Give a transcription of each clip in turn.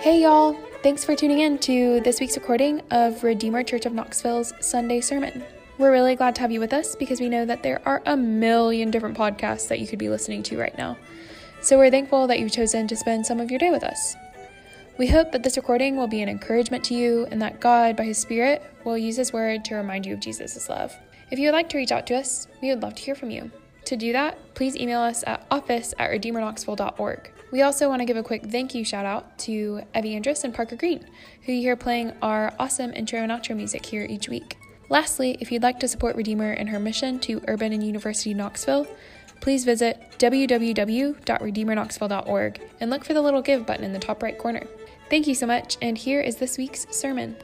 Hey, y'all. Thanks for tuning in to this week's recording of Redeemer Church of Knoxville's Sunday Sermon. We're really glad to have you with us because we know that there are a million different podcasts that you could be listening to right now. So we're thankful that you've chosen to spend some of your day with us. We hope that this recording will be an encouragement to you and that God, by His Spirit, will use His word to remind you of Jesus' love. If you would like to reach out to us, we would love to hear from you. To do that, please email us at office at redeemerknoxville.org. We also want to give a quick thank you shout out to Evie Andrus and Parker Green, who you hear playing our awesome intro and outro music here each week. Lastly, if you'd like to support Redeemer in her mission to Urban and University Knoxville, please visit www.redeemerknoxville.org and look for the little give button in the top right corner. Thank you so much, and here is this week's sermon.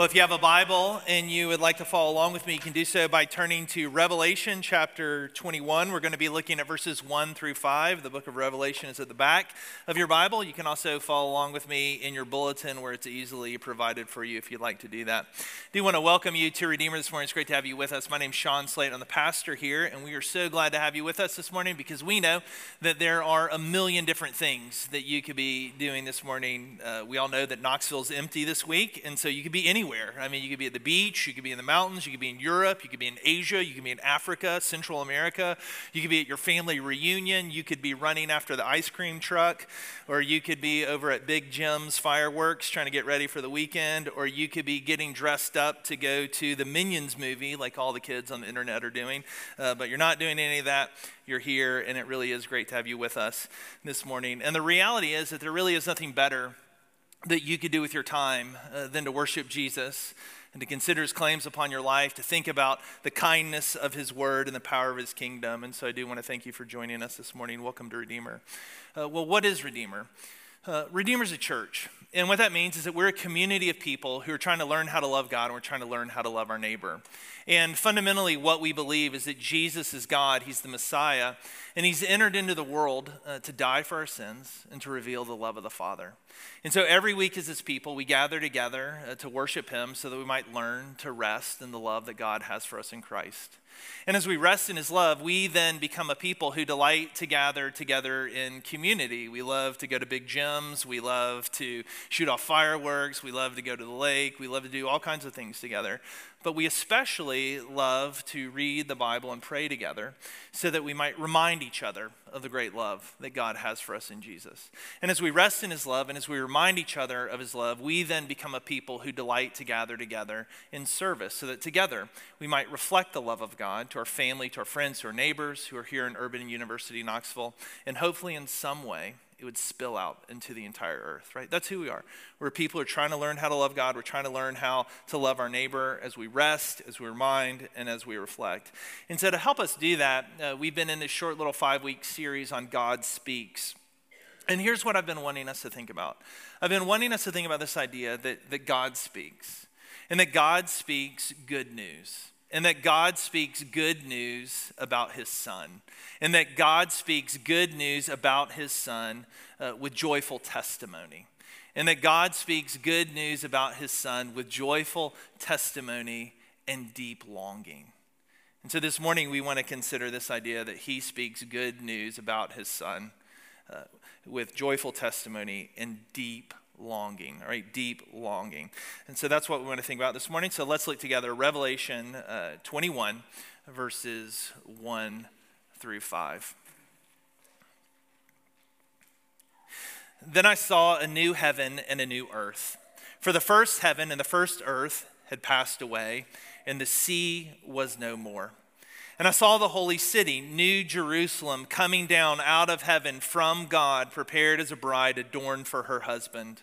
Well, if you have a Bible and you would like to follow along with me, you can do so by turning to Revelation chapter 21. We're going to be looking at verses 1 through 5. The book of Revelation is at the back of your Bible. You can also follow along with me in your bulletin where it's easily provided for you if you'd like to do that. I do want to welcome you to Redeemer this morning. It's great to have you with us. My name's Sean Slate. I'm the pastor here, and we are so glad to have you with us this morning because we know that there are a million different things that you could be doing this morning. Uh, we all know that Knoxville's empty this week, and so you could be anywhere anywhere. I mean, you could be at the beach, you could be in the mountains, you could be in Europe, you could be in Asia, you could be in Africa, Central America, you could be at your family reunion, you could be running after the ice cream truck, or you could be over at Big Jim's fireworks trying to get ready for the weekend, or you could be getting dressed up to go to the Minions movie like all the kids on the internet are doing. Uh, but you're not doing any of that. You're here, and it really is great to have you with us this morning. And the reality is that there really is nothing better that you could do with your time uh, than to worship Jesus and to consider his claims upon your life, to think about the kindness of his word and the power of his kingdom. And so I do want to thank you for joining us this morning. Welcome to Redeemer. Uh, well, what is Redeemer? Uh, Redeemer is a church. And what that means is that we're a community of people who are trying to learn how to love God and we're trying to learn how to love our neighbor. And fundamentally, what we believe is that Jesus is God, He's the Messiah, and He's entered into the world uh, to die for our sins and to reveal the love of the Father. And so every week as His people, we gather together uh, to worship Him so that we might learn to rest in the love that God has for us in Christ. And as we rest in his love, we then become a people who delight to gather together in community. We love to go to Big Jim's. We love to shoot off fireworks. We love to go to the lake. We love to do all kinds of things together. But we especially love to read the Bible and pray together so that we might remind each other of the great love that God has for us in Jesus. And as we rest in his love and as we remind each other of his love, we then become a people who delight to gather together in service so that together we might reflect the love of God to our family, to our friends, to our neighbors who are here in Urban University, Knoxville, and hopefully in some way it would spill out into the entire earth, right? That's who we are. We're people who are trying to learn how to love God. We're trying to learn how to love our neighbor as we rest, as we remind, and as we reflect. And so, to help us do that, uh, we've been in this short little five week series on God Speaks. And here's what I've been wanting us to think about I've been wanting us to think about this idea that, that God speaks, and that God speaks good news and that God speaks good news about his son, and that God speaks good news about his son uh, with joyful testimony, and that God speaks good news about his son with joyful testimony and deep longing. And so this morning we want to consider this idea that he speaks good news about his son uh, with joyful testimony and deep longing, right, deep longing. And so that's what we want to think about this morning. So let's look together Revelation uh, 21, verses 1 through 5. Then I saw a new heaven and a new earth. For the first heaven and the first earth had passed away, and the sea was no more. And I saw the holy city, New Jerusalem, coming down out of heaven from God, prepared as a bride adorned for her husband.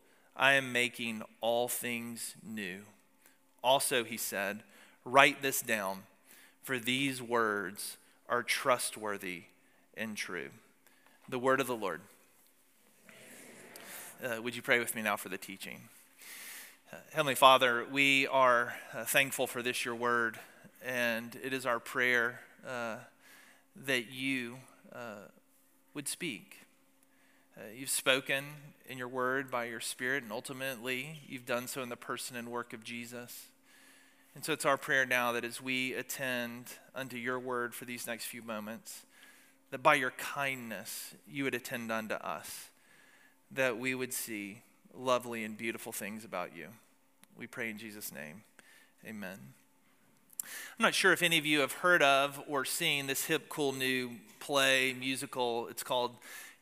I am making all things new. Also, he said, Write this down, for these words are trustworthy and true. The word of the Lord. Uh, would you pray with me now for the teaching? Uh, Heavenly Father, we are uh, thankful for this, your word, and it is our prayer uh, that you uh, would speak. Uh, you've spoken in your word by your Spirit, and ultimately, you've done so in the person and work of Jesus. And so it's our prayer now that as we attend unto your word for these next few moments, that by your kindness you would attend unto us, that we would see lovely and beautiful things about you. We pray in Jesus' name. Amen. I'm not sure if any of you have heard of or seen this hip, cool new play, musical. It's called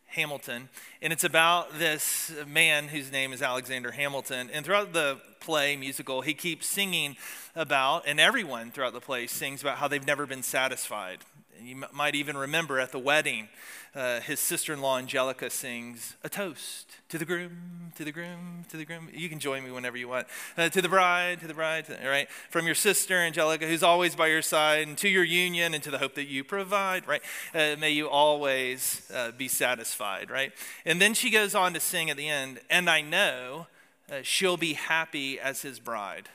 Hamilton. And it's about this man whose name is Alexander Hamilton. And throughout the play, musical, he keeps singing about, and everyone throughout the play sings about how they've never been satisfied. And you m- might even remember at the wedding, uh, his sister in law Angelica sings a toast to the groom, to the groom, to the groom. You can join me whenever you want. Uh, to the bride, to the bride, to, right? From your sister Angelica, who's always by your side, and to your union, and to the hope that you provide, right? Uh, may you always uh, be satisfied, right? And then she goes on to sing at the end, and I know uh, she'll be happy as his bride.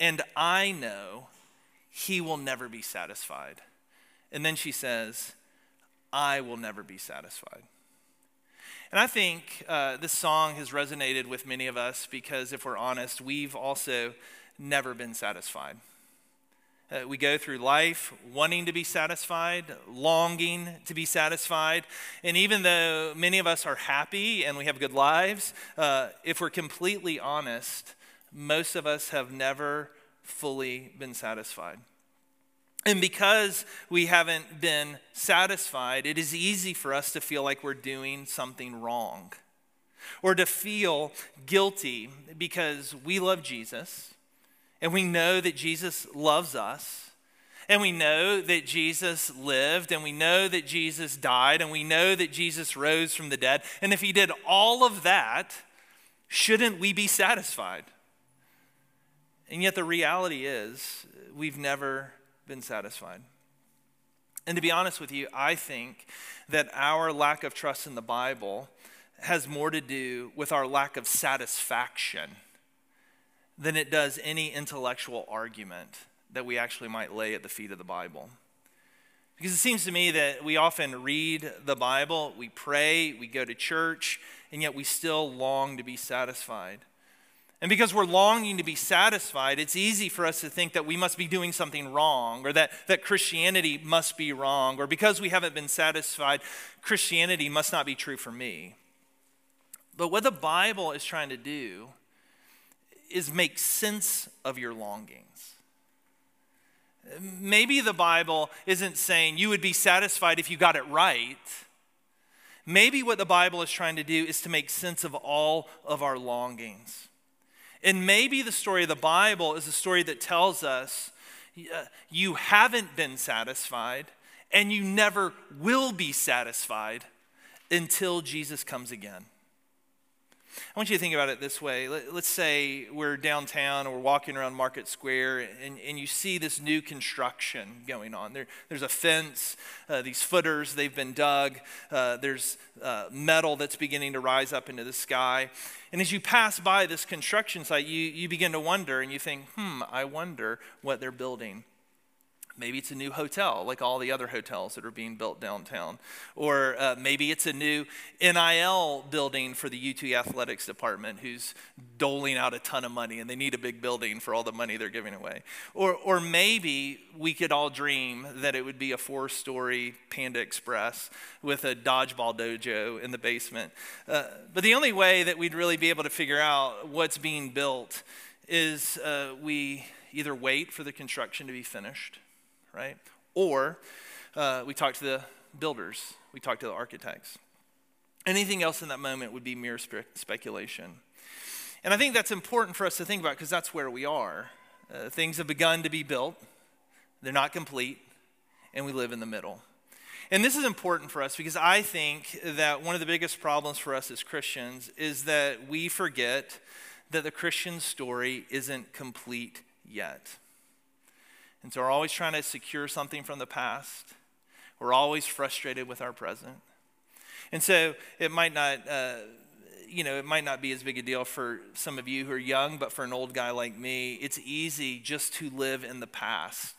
And I know he will never be satisfied. And then she says, I will never be satisfied. And I think uh, this song has resonated with many of us because, if we're honest, we've also never been satisfied. Uh, we go through life wanting to be satisfied, longing to be satisfied. And even though many of us are happy and we have good lives, uh, if we're completely honest, most of us have never fully been satisfied. And because we haven't been satisfied, it is easy for us to feel like we're doing something wrong or to feel guilty because we love Jesus and we know that Jesus loves us. And we know that Jesus lived, and we know that Jesus died, and we know that Jesus rose from the dead. And if he did all of that, shouldn't we be satisfied? And yet, the reality is, we've never been satisfied. And to be honest with you, I think that our lack of trust in the Bible has more to do with our lack of satisfaction than it does any intellectual argument that we actually might lay at the feet of the Bible. Because it seems to me that we often read the Bible, we pray, we go to church, and yet we still long to be satisfied. And because we're longing to be satisfied, it's easy for us to think that we must be doing something wrong or that, that Christianity must be wrong, or because we haven't been satisfied, Christianity must not be true for me. But what the Bible is trying to do is make sense of your longings. Maybe the Bible isn't saying you would be satisfied if you got it right. Maybe what the Bible is trying to do is to make sense of all of our longings. And maybe the story of the Bible is a story that tells us uh, you haven't been satisfied and you never will be satisfied until Jesus comes again. I want you to think about it this way. Let, us say we're downtown or we're walking around Market Square and, and you see this new construction going on. There, there's a fence, uh, these footers, they've been dug, uh, there's uh, metal that's beginning to rise up into the sky. And as you pass by this construction site, you, you begin to wonder and you think, hmm, I wonder what they're building. Maybe it's a new hotel, like all the other hotels that are being built downtown. Or uh, maybe it's a new NIL building for the UT Athletics Department who's doling out a ton of money and they need a big building for all the money they're giving away. Or, or maybe we could all dream that it would be a four story Panda Express with a dodgeball dojo in the basement. Uh, but the only way that we'd really be able to figure out what's being built is uh, we either wait for the construction to be finished right? Or uh, we talk to the builders, we talk to the architects. Anything else in that moment would be mere spe- speculation. And I think that's important for us to think about because that's where we are. Uh, things have begun to be built, they're not complete, and we live in the middle. And this is important for us because I think that one of the biggest problems for us as Christians is that we forget that the Christian story isn't complete yet. And so we're always trying to secure something from the past. We're always frustrated with our present. And so it might not, uh, you know, it might not be as big a deal for some of you who are young, but for an old guy like me, it's easy just to live in the past.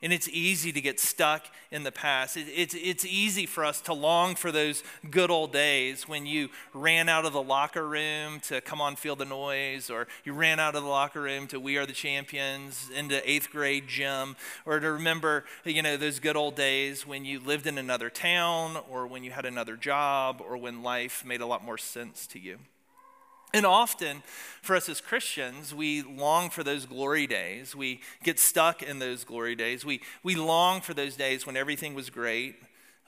And it's easy to get stuck in the past. It, it's, it's easy for us to long for those good old days when you ran out of the locker room to come on Feel the Noise, or you ran out of the locker room to We Are the Champions into eighth grade gym, or to remember, you know, those good old days when you lived in another town, or when you had another job, or when life made a lot more sense to you. And often, for us as Christians, we long for those glory days. We get stuck in those glory days. We, we long for those days when everything was great.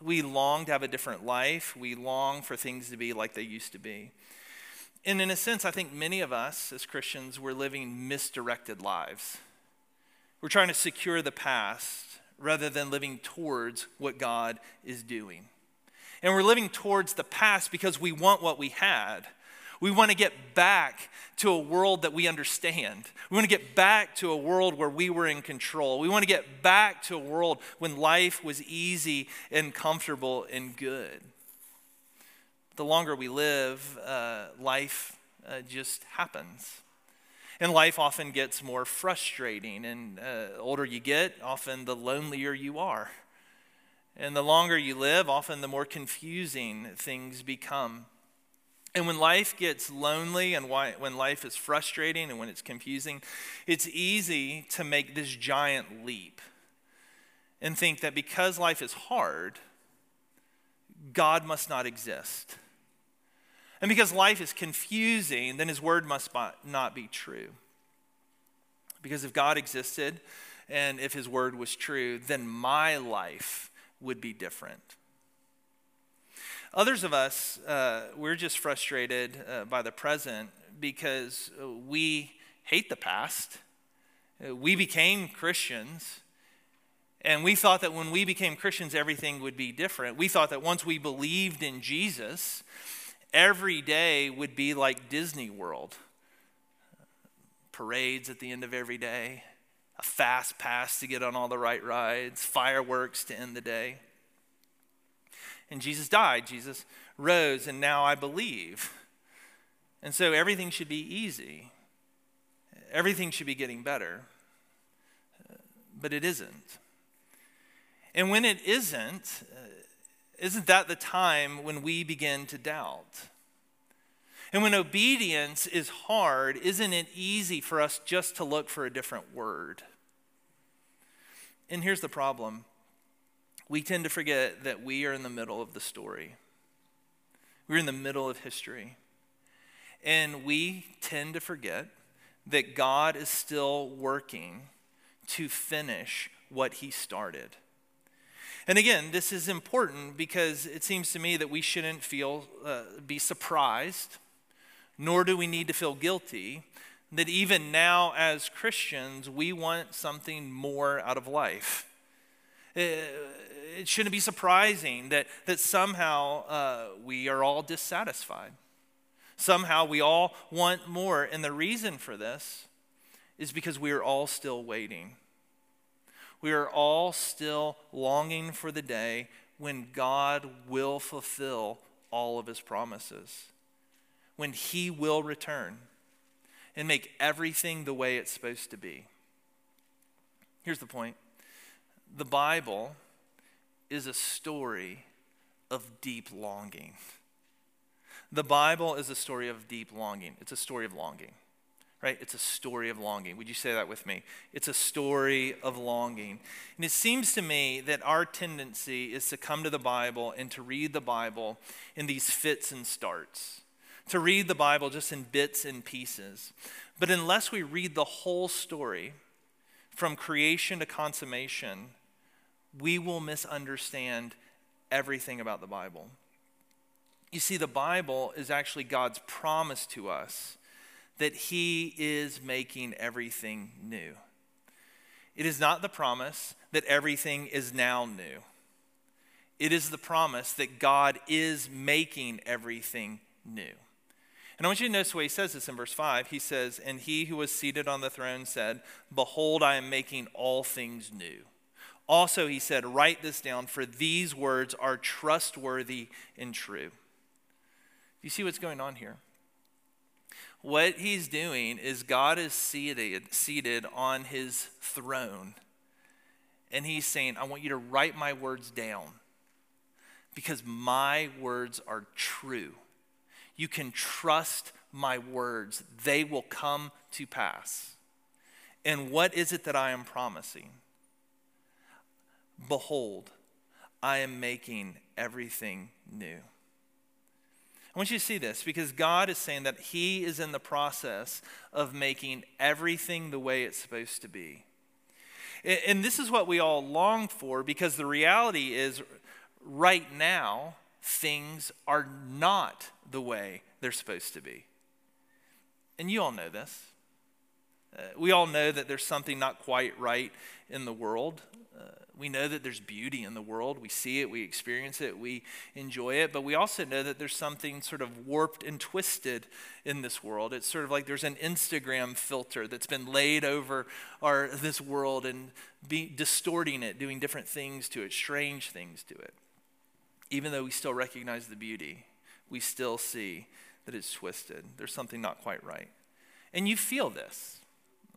We long to have a different life. We long for things to be like they used to be. And in a sense, I think many of us as Christians, we're living misdirected lives. We're trying to secure the past rather than living towards what God is doing. And we're living towards the past because we want what we had we want to get back to a world that we understand. We want to get back to a world where we were in control. We want to get back to a world when life was easy and comfortable and good. The longer we live, uh, life uh, just happens. And life often gets more frustrating. And uh, older you get, often the lonelier you are. And the longer you live, often the more confusing things become. And when life gets lonely and when life is frustrating and when it's confusing, it's easy to make this giant leap and think that because life is hard, God must not exist. And because life is confusing, then his word must not be true. Because if God existed and if his word was true, then my life would be different. Others of us, uh, we're just frustrated uh, by the present because we hate the past. Uh, we became Christians, and we thought that when we became Christians, everything would be different. We thought that once we believed in Jesus, every day would be like Disney World parades at the end of every day, a fast pass to get on all the right rides, fireworks to end the day. And Jesus died, Jesus rose, and now I believe. And so everything should be easy. Everything should be getting better. But it isn't. And when it isn't, uh, isn't that the time when we begin to doubt? And when obedience is hard, isn't it easy for us just to look for a different word? And here's the problem we tend to forget that we are in the middle of the story. We're in the middle of history. And we tend to forget that God is still working to finish what he started. And again, this is important because it seems to me that we shouldn't feel uh, be surprised, nor do we need to feel guilty that even now as Christians we want something more out of life. Uh, it shouldn't be surprising that, that somehow uh, we are all dissatisfied. Somehow we all want more. And the reason for this is because we are all still waiting. We are all still longing for the day when God will fulfill all of his promises, when he will return and make everything the way it's supposed to be. Here's the point the Bible is a story of deep longing. The Bible is a story of deep longing. It's a story of longing, right? It's a story of longing. Would you say that with me? It's a story of longing. And it seems to me that our tendency is to come to the Bible and to read the Bible in these fits and starts, to read the Bible just in bits and pieces. But unless we read the whole story from creation to consummation, we will misunderstand everything about the Bible. You see, the Bible is actually God's promise to us that He is making everything new. It is not the promise that everything is now new. It is the promise that God is making everything new. And I want you to notice the way he says this in verse 5. He says, And he who was seated on the throne said, Behold, I am making all things new. Also, he said, Write this down, for these words are trustworthy and true. you see what's going on here? What he's doing is God is seated, seated on his throne. And he's saying, I want you to write my words down because my words are true. You can trust my words, they will come to pass. And what is it that I am promising? Behold, I am making everything new. I want you to see this because God is saying that He is in the process of making everything the way it's supposed to be. And this is what we all long for because the reality is, right now, things are not the way they're supposed to be. And you all know this. Uh, we all know that there's something not quite right in the world. Uh, we know that there's beauty in the world. We see it, we experience it, we enjoy it, but we also know that there's something sort of warped and twisted in this world. It's sort of like there's an Instagram filter that's been laid over our this world and be distorting it, doing different things to it, strange things to it. Even though we still recognize the beauty, we still see that it's twisted. There's something not quite right. And you feel this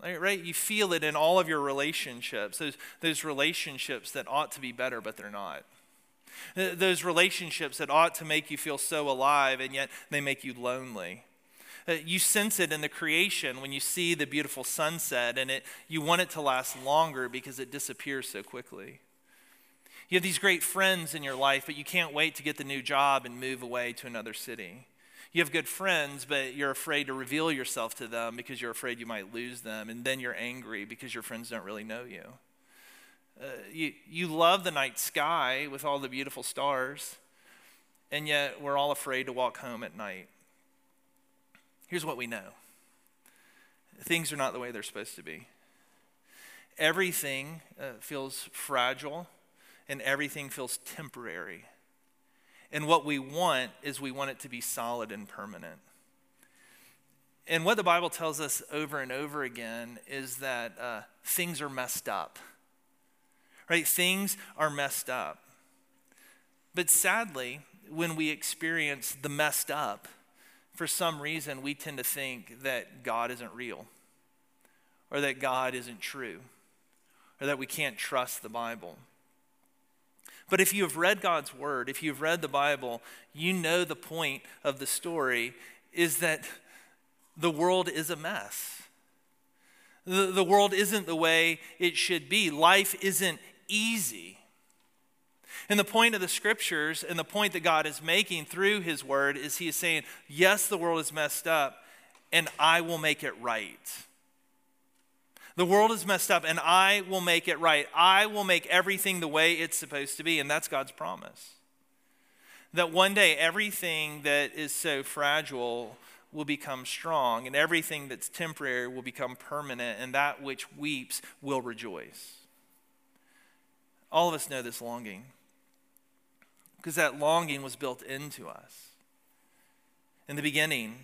right? You feel it in all of your relationships, those, those relationships that ought to be better, but they're not. Those relationships that ought to make you feel so alive, and yet they make you lonely. Uh, you sense it in the creation when you see the beautiful sunset, and it, you want it to last longer because it disappears so quickly. You have these great friends in your life, but you can't wait to get the new job and move away to another city. You have good friends, but you're afraid to reveal yourself to them because you're afraid you might lose them. And then you're angry because your friends don't really know you. Uh, you, you love the night sky with all the beautiful stars, and yet we're all afraid to walk home at night. Here's what we know things are not the way they're supposed to be. Everything uh, feels fragile, and everything feels temporary. And what we want is we want it to be solid and permanent. And what the Bible tells us over and over again is that uh, things are messed up. Right? Things are messed up. But sadly, when we experience the messed up, for some reason we tend to think that God isn't real, or that God isn't true, or that we can't trust the Bible. But if you have read God's word, if you've read the Bible, you know the point of the story is that the world is a mess. The, the world isn't the way it should be. Life isn't easy. And the point of the scriptures and the point that God is making through his word is he is saying, yes, the world is messed up, and I will make it right. The world is messed up, and I will make it right. I will make everything the way it's supposed to be, and that's God's promise. That one day, everything that is so fragile will become strong, and everything that's temporary will become permanent, and that which weeps will rejoice. All of us know this longing because that longing was built into us. In the beginning,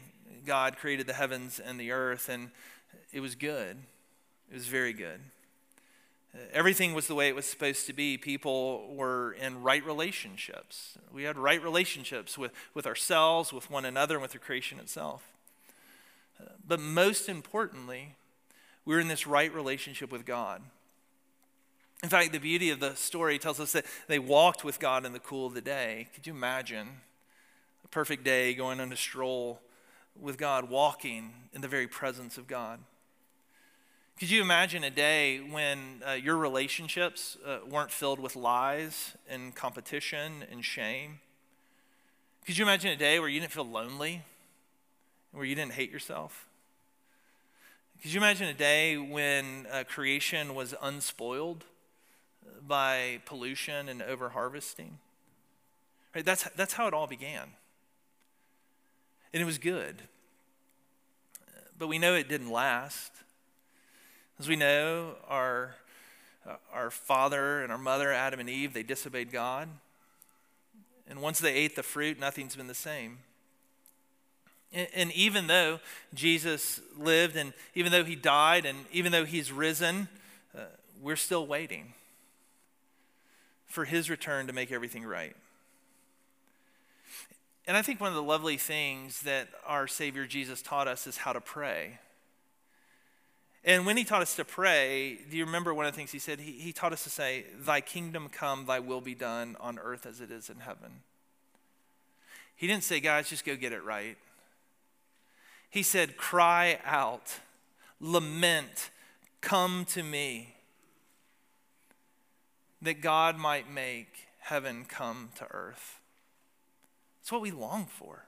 God created the heavens and the earth, and it was good. It was very good. Uh, everything was the way it was supposed to be. People were in right relationships. We had right relationships with, with ourselves, with one another, and with the creation itself. Uh, but most importantly, we were in this right relationship with God. In fact, the beauty of the story tells us that they walked with God in the cool of the day. Could you imagine a perfect day going on a stroll with God, walking in the very presence of God? Could you imagine a day when uh, your relationships uh, weren't filled with lies and competition and shame? Could you imagine a day where you didn't feel lonely, where you didn't hate yourself? Could you imagine a day when uh, creation was unspoiled by pollution and overharvesting? Right, that's, that's how it all began. And it was good. But we know it didn't last. As we know, our, uh, our father and our mother, Adam and Eve, they disobeyed God. And once they ate the fruit, nothing's been the same. And, and even though Jesus lived, and even though he died, and even though he's risen, uh, we're still waiting for his return to make everything right. And I think one of the lovely things that our Savior Jesus taught us is how to pray. And when he taught us to pray, do you remember one of the things he said? He, he taught us to say, Thy kingdom come, thy will be done on earth as it is in heaven. He didn't say, guys, just go get it right. He said, cry out, lament, come to me, that God might make heaven come to earth. It's what we long for.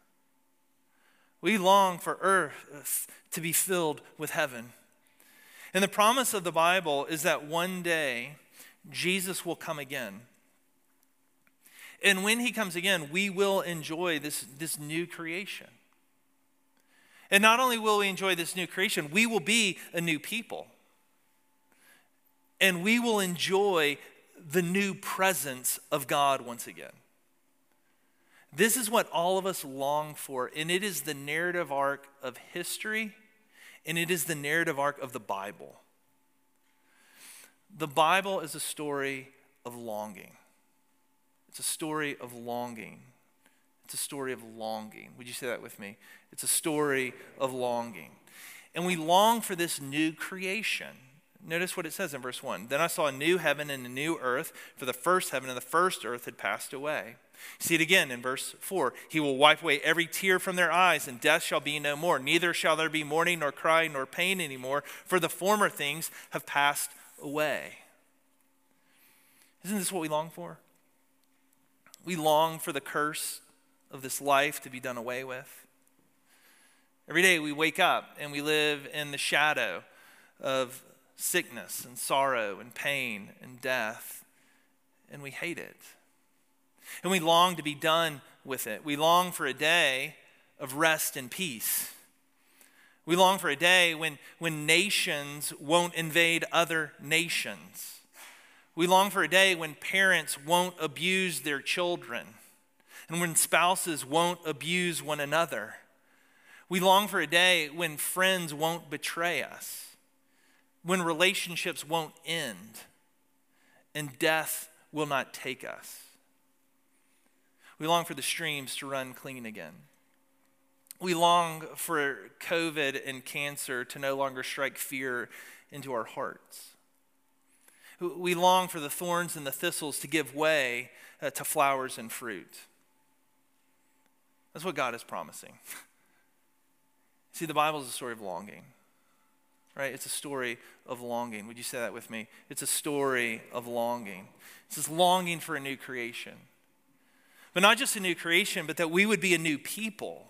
We long for earth to be filled with heaven. And the promise of the Bible is that one day Jesus will come again. And when he comes again, we will enjoy this, this new creation. And not only will we enjoy this new creation, we will be a new people. And we will enjoy the new presence of God once again. This is what all of us long for, and it is the narrative arc of history, and it is the narrative arc of the Bible. The Bible is a story of longing. It's a story of longing. It's a story of longing. Would you say that with me? It's a story of longing. And we long for this new creation. Notice what it says in verse 1. Then I saw a new heaven and a new earth, for the first heaven and the first earth had passed away See it again in verse 4. He will wipe away every tear from their eyes, and death shall be no more. Neither shall there be mourning, nor crying, nor pain anymore, for the former things have passed away. Isn't this what we long for? We long for the curse of this life to be done away with. Every day we wake up and we live in the shadow of sickness and sorrow and pain and death, and we hate it. And we long to be done with it. We long for a day of rest and peace. We long for a day when, when nations won't invade other nations. We long for a day when parents won't abuse their children and when spouses won't abuse one another. We long for a day when friends won't betray us, when relationships won't end, and death will not take us. We long for the streams to run clean again. We long for COVID and cancer to no longer strike fear into our hearts. We long for the thorns and the thistles to give way uh, to flowers and fruit. That's what God is promising. See, the Bible is a story of longing, right? It's a story of longing. Would you say that with me? It's a story of longing. It's this longing for a new creation. But not just a new creation, but that we would be a new people.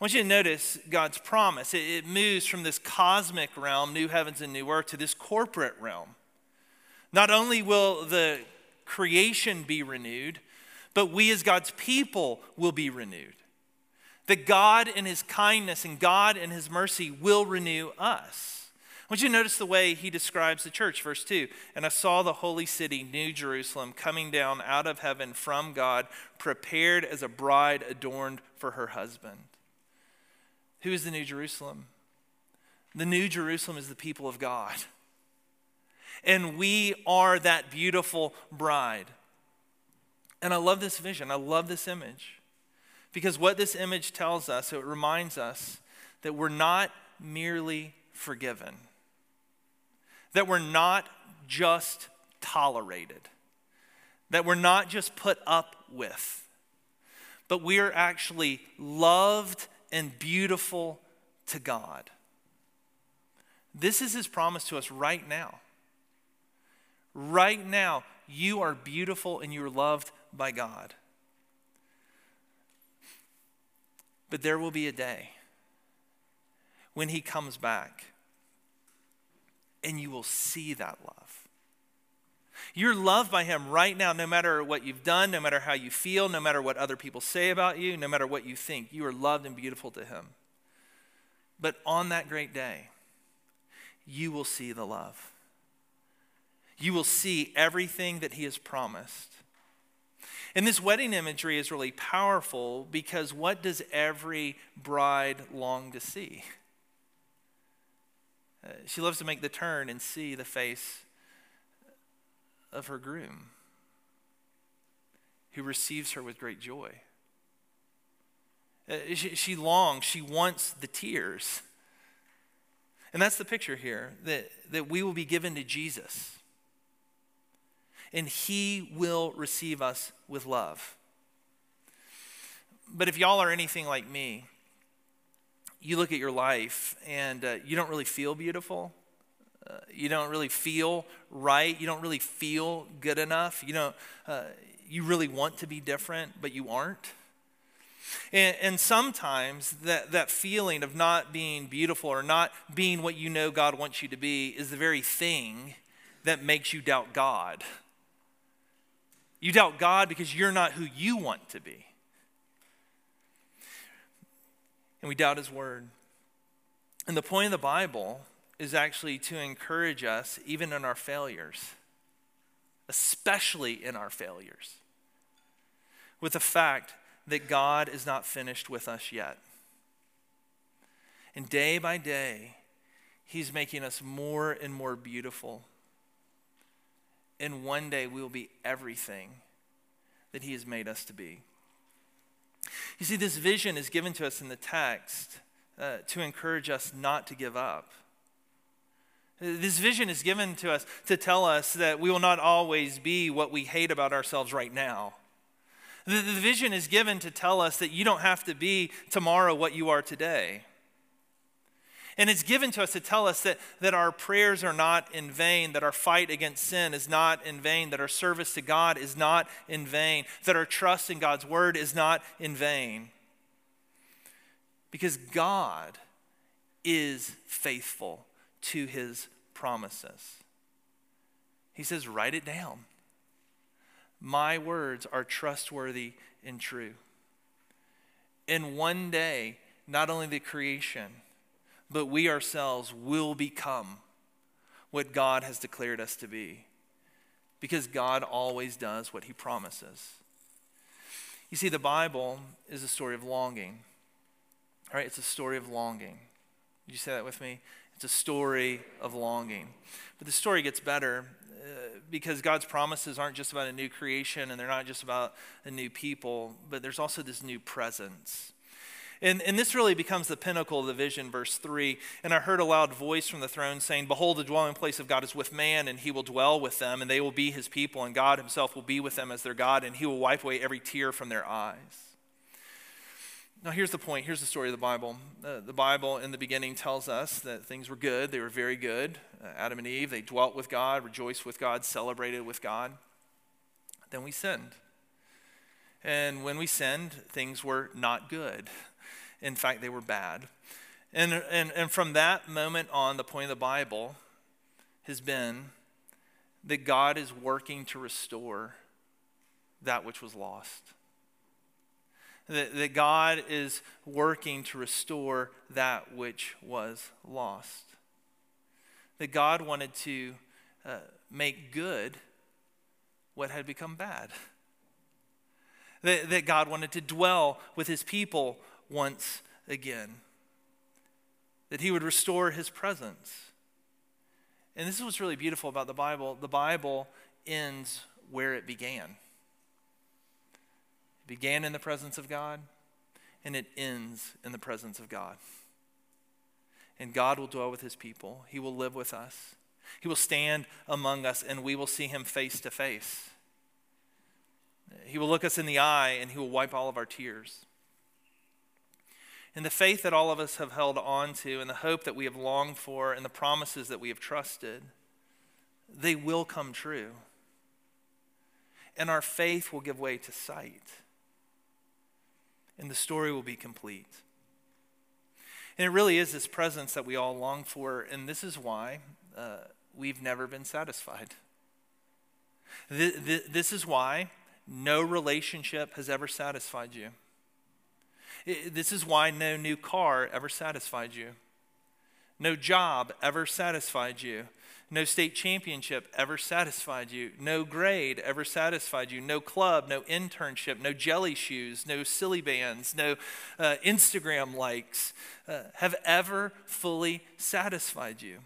I want you to notice God's promise. It, it moves from this cosmic realm, new heavens and new earth, to this corporate realm. Not only will the creation be renewed, but we as God's people will be renewed. That God in his kindness and God in his mercy will renew us. Want you to notice the way he describes the church. Verse 2 And I saw the holy city, New Jerusalem, coming down out of heaven from God, prepared as a bride adorned for her husband. Who is the New Jerusalem? The New Jerusalem is the people of God. And we are that beautiful bride. And I love this vision. I love this image. Because what this image tells us, it reminds us that we're not merely forgiven that we're not just tolerated, that we're not just put up with, but we are actually loved and beautiful to God. This is his promise to us right now. Right now, you are beautiful and you are loved by God. But there will be a day when he comes back and you will see that love. You're loved by Him right now, no matter what you've done, no matter how you feel, no matter what other people say about you, no matter what you think. You are loved and beautiful to Him. But on that great day, you will see the love. You will see everything that He has promised. And this wedding imagery is really powerful because what does every bride long to see? Uh, she loves to make the turn and see the face of her groom, who receives her with great joy. Uh, she, she longs, she wants the tears. And that's the picture here that, that we will be given to Jesus. And he will receive us with love. But if y'all are anything like me, you look at your life and uh, you don't really feel beautiful. Uh, you don't really feel right. You don't really feel good enough. You know, uh, you really want to be different, but you aren't. And, and, sometimes that, that feeling of not being beautiful or not being what you know God wants you to be is the very thing that makes you doubt God. You doubt God because you're not who you want to be. And we doubt His Word. And the point of the Bible is actually to encourage us, even in our failures, especially in our failures, with the fact that God is not finished with us yet. And day by day, He's making us more and more beautiful. And one day we will be everything that He has made us to be. You see, this vision is given to us in the text uh, to encourage us not to give up. This vision is given to us to tell us that we will not always be what we hate about ourselves right now. The, the vision is given to tell us that you don't have to be tomorrow what you are today. And it's given to us to tell us that, that our prayers are not in vain, that our fight against sin is not in vain, that our service to God is not in vain, that our trust in God's word is not in vain. Because God is faithful to his promises. He says, write it down. My words are trustworthy and true. And one day, not only the creation, but we ourselves will become what God has declared us to be. Because God always does what he promises. You see, the Bible is a story of longing. All right, it's a story of longing. Did you say that with me? It's a story of longing. But the story gets better uh, because God's promises aren't just about a new creation and they're not just about a new people, but there's also this new presence. And, and this really becomes the pinnacle of the vision, verse 3. And I heard a loud voice from the throne saying, Behold, the dwelling place of God is with man, and he will dwell with them, and they will be his people, and God himself will be with them as their God, and he will wipe away every tear from their eyes. Now, here's the point. Here's the story of the Bible. Uh, the Bible in the beginning tells us that things were good. They were very good. Uh, Adam and Eve, they dwelt with God, rejoiced with God, celebrated with God. Then we sinned. And when we sinned, things were not good. In fact, they were bad. And, and, and from that moment on, the point of the Bible has been that God is working to restore that which was lost that, that God is working to restore that which was lost. That God wanted to uh, make good what had become bad. That, that God wanted to dwell with his people once again. That he would restore his presence. And this is what's really beautiful about the Bible. The Bible ends where it began It began in the presence of God and it ends in the presence of God. And God will dwell with his people, he will live with us, he will stand among us, and we will see him face to face. He will look us in the eye and he will wipe all of our tears. And the faith that all of us have held on to, and the hope that we have longed for, and the promises that we have trusted, they will come true. And our faith will give way to sight and the story will be complete. And it really is this presence that we all long for, and this is why uh, we've never been satisfied. This is why no relationship has ever satisfied you. This is why no new car ever satisfied you. No job ever satisfied you. No state championship ever satisfied you. No grade ever satisfied you. No club, no internship, no jelly shoes, no Silly Bandz, no uh, Instagram likes uh, have ever fully satisfied you.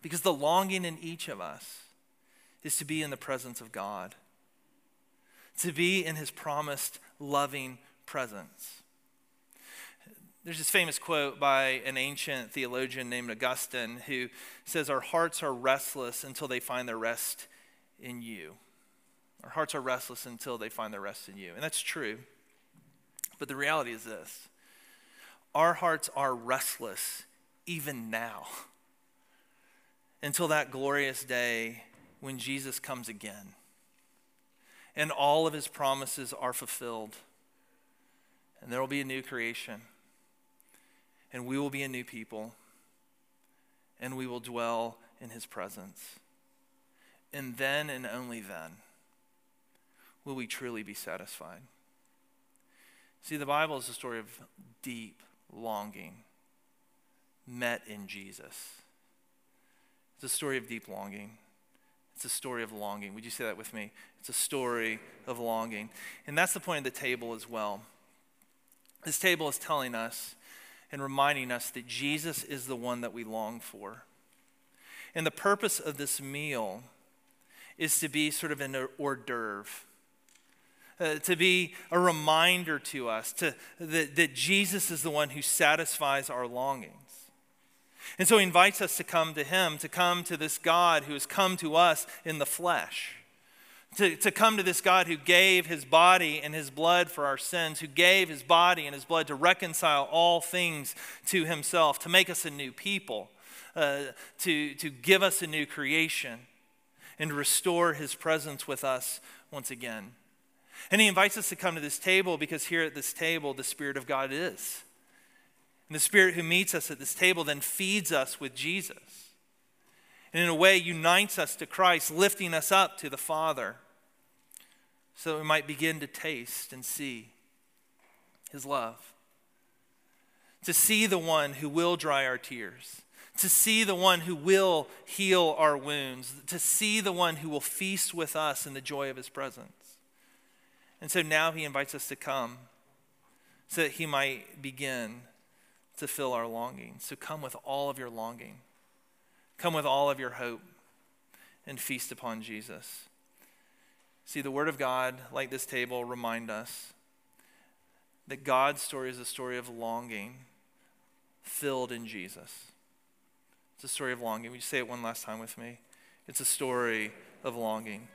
Because the longing in each of us is to be in the presence of God, to be in his promised loving presence. There's this famous quote by an ancient theologian named Augustine who says, Our hearts are restless until they find their rest in you. Our hearts are restless until they find their rest in you. And that's true. But the reality is this our hearts are restless even now until that glorious day when Jesus comes again and all of his promises are fulfilled. And there will be a new creation and we will be a new people, and we will dwell in his presence. And then and only then will we truly be satisfied. See, the Bible is a story of deep longing met in Jesus. It's a story of deep longing. It's a story of longing. Would you say that with me? It's a story of longing. And that's the point of the table as well. This table is telling us and reminding us that Jesus is the one that we long for. And the purpose of this meal is to be sort of an hors d'oeuvre. Uh, to be a reminder to us to, that, that Jesus is the one who satisfies our longings. And so he invites us to come to him, to come to this God who has come to us in the flesh to, to come to this God who gave his body and his blood for our sins, who gave his body and his blood to reconcile all things to himself, to make us a new people, uh, to, to give us a new creation, and to restore his presence with us once again. And he invites us to come to this table because here at this table, the Spirit of God is. And the Spirit who meets us at this table then feeds us with Jesus. And in a way, unites us to Christ, lifting us up to the Father so that we might begin to taste and see his love. To see the one who will dry our tears, to see the one who will heal our wounds, to see the one who will feast with us in the joy of his presence. And so now he invites us to come so that he might begin to fill our longing. So come with all of your longing, come with all of your hope, and feast upon Jesus. See, the Word of God, like this table, remind us that God's story is a story of longing filled in Jesus. It's a story of longing. Will you say it one last time with me? It's a story of longing.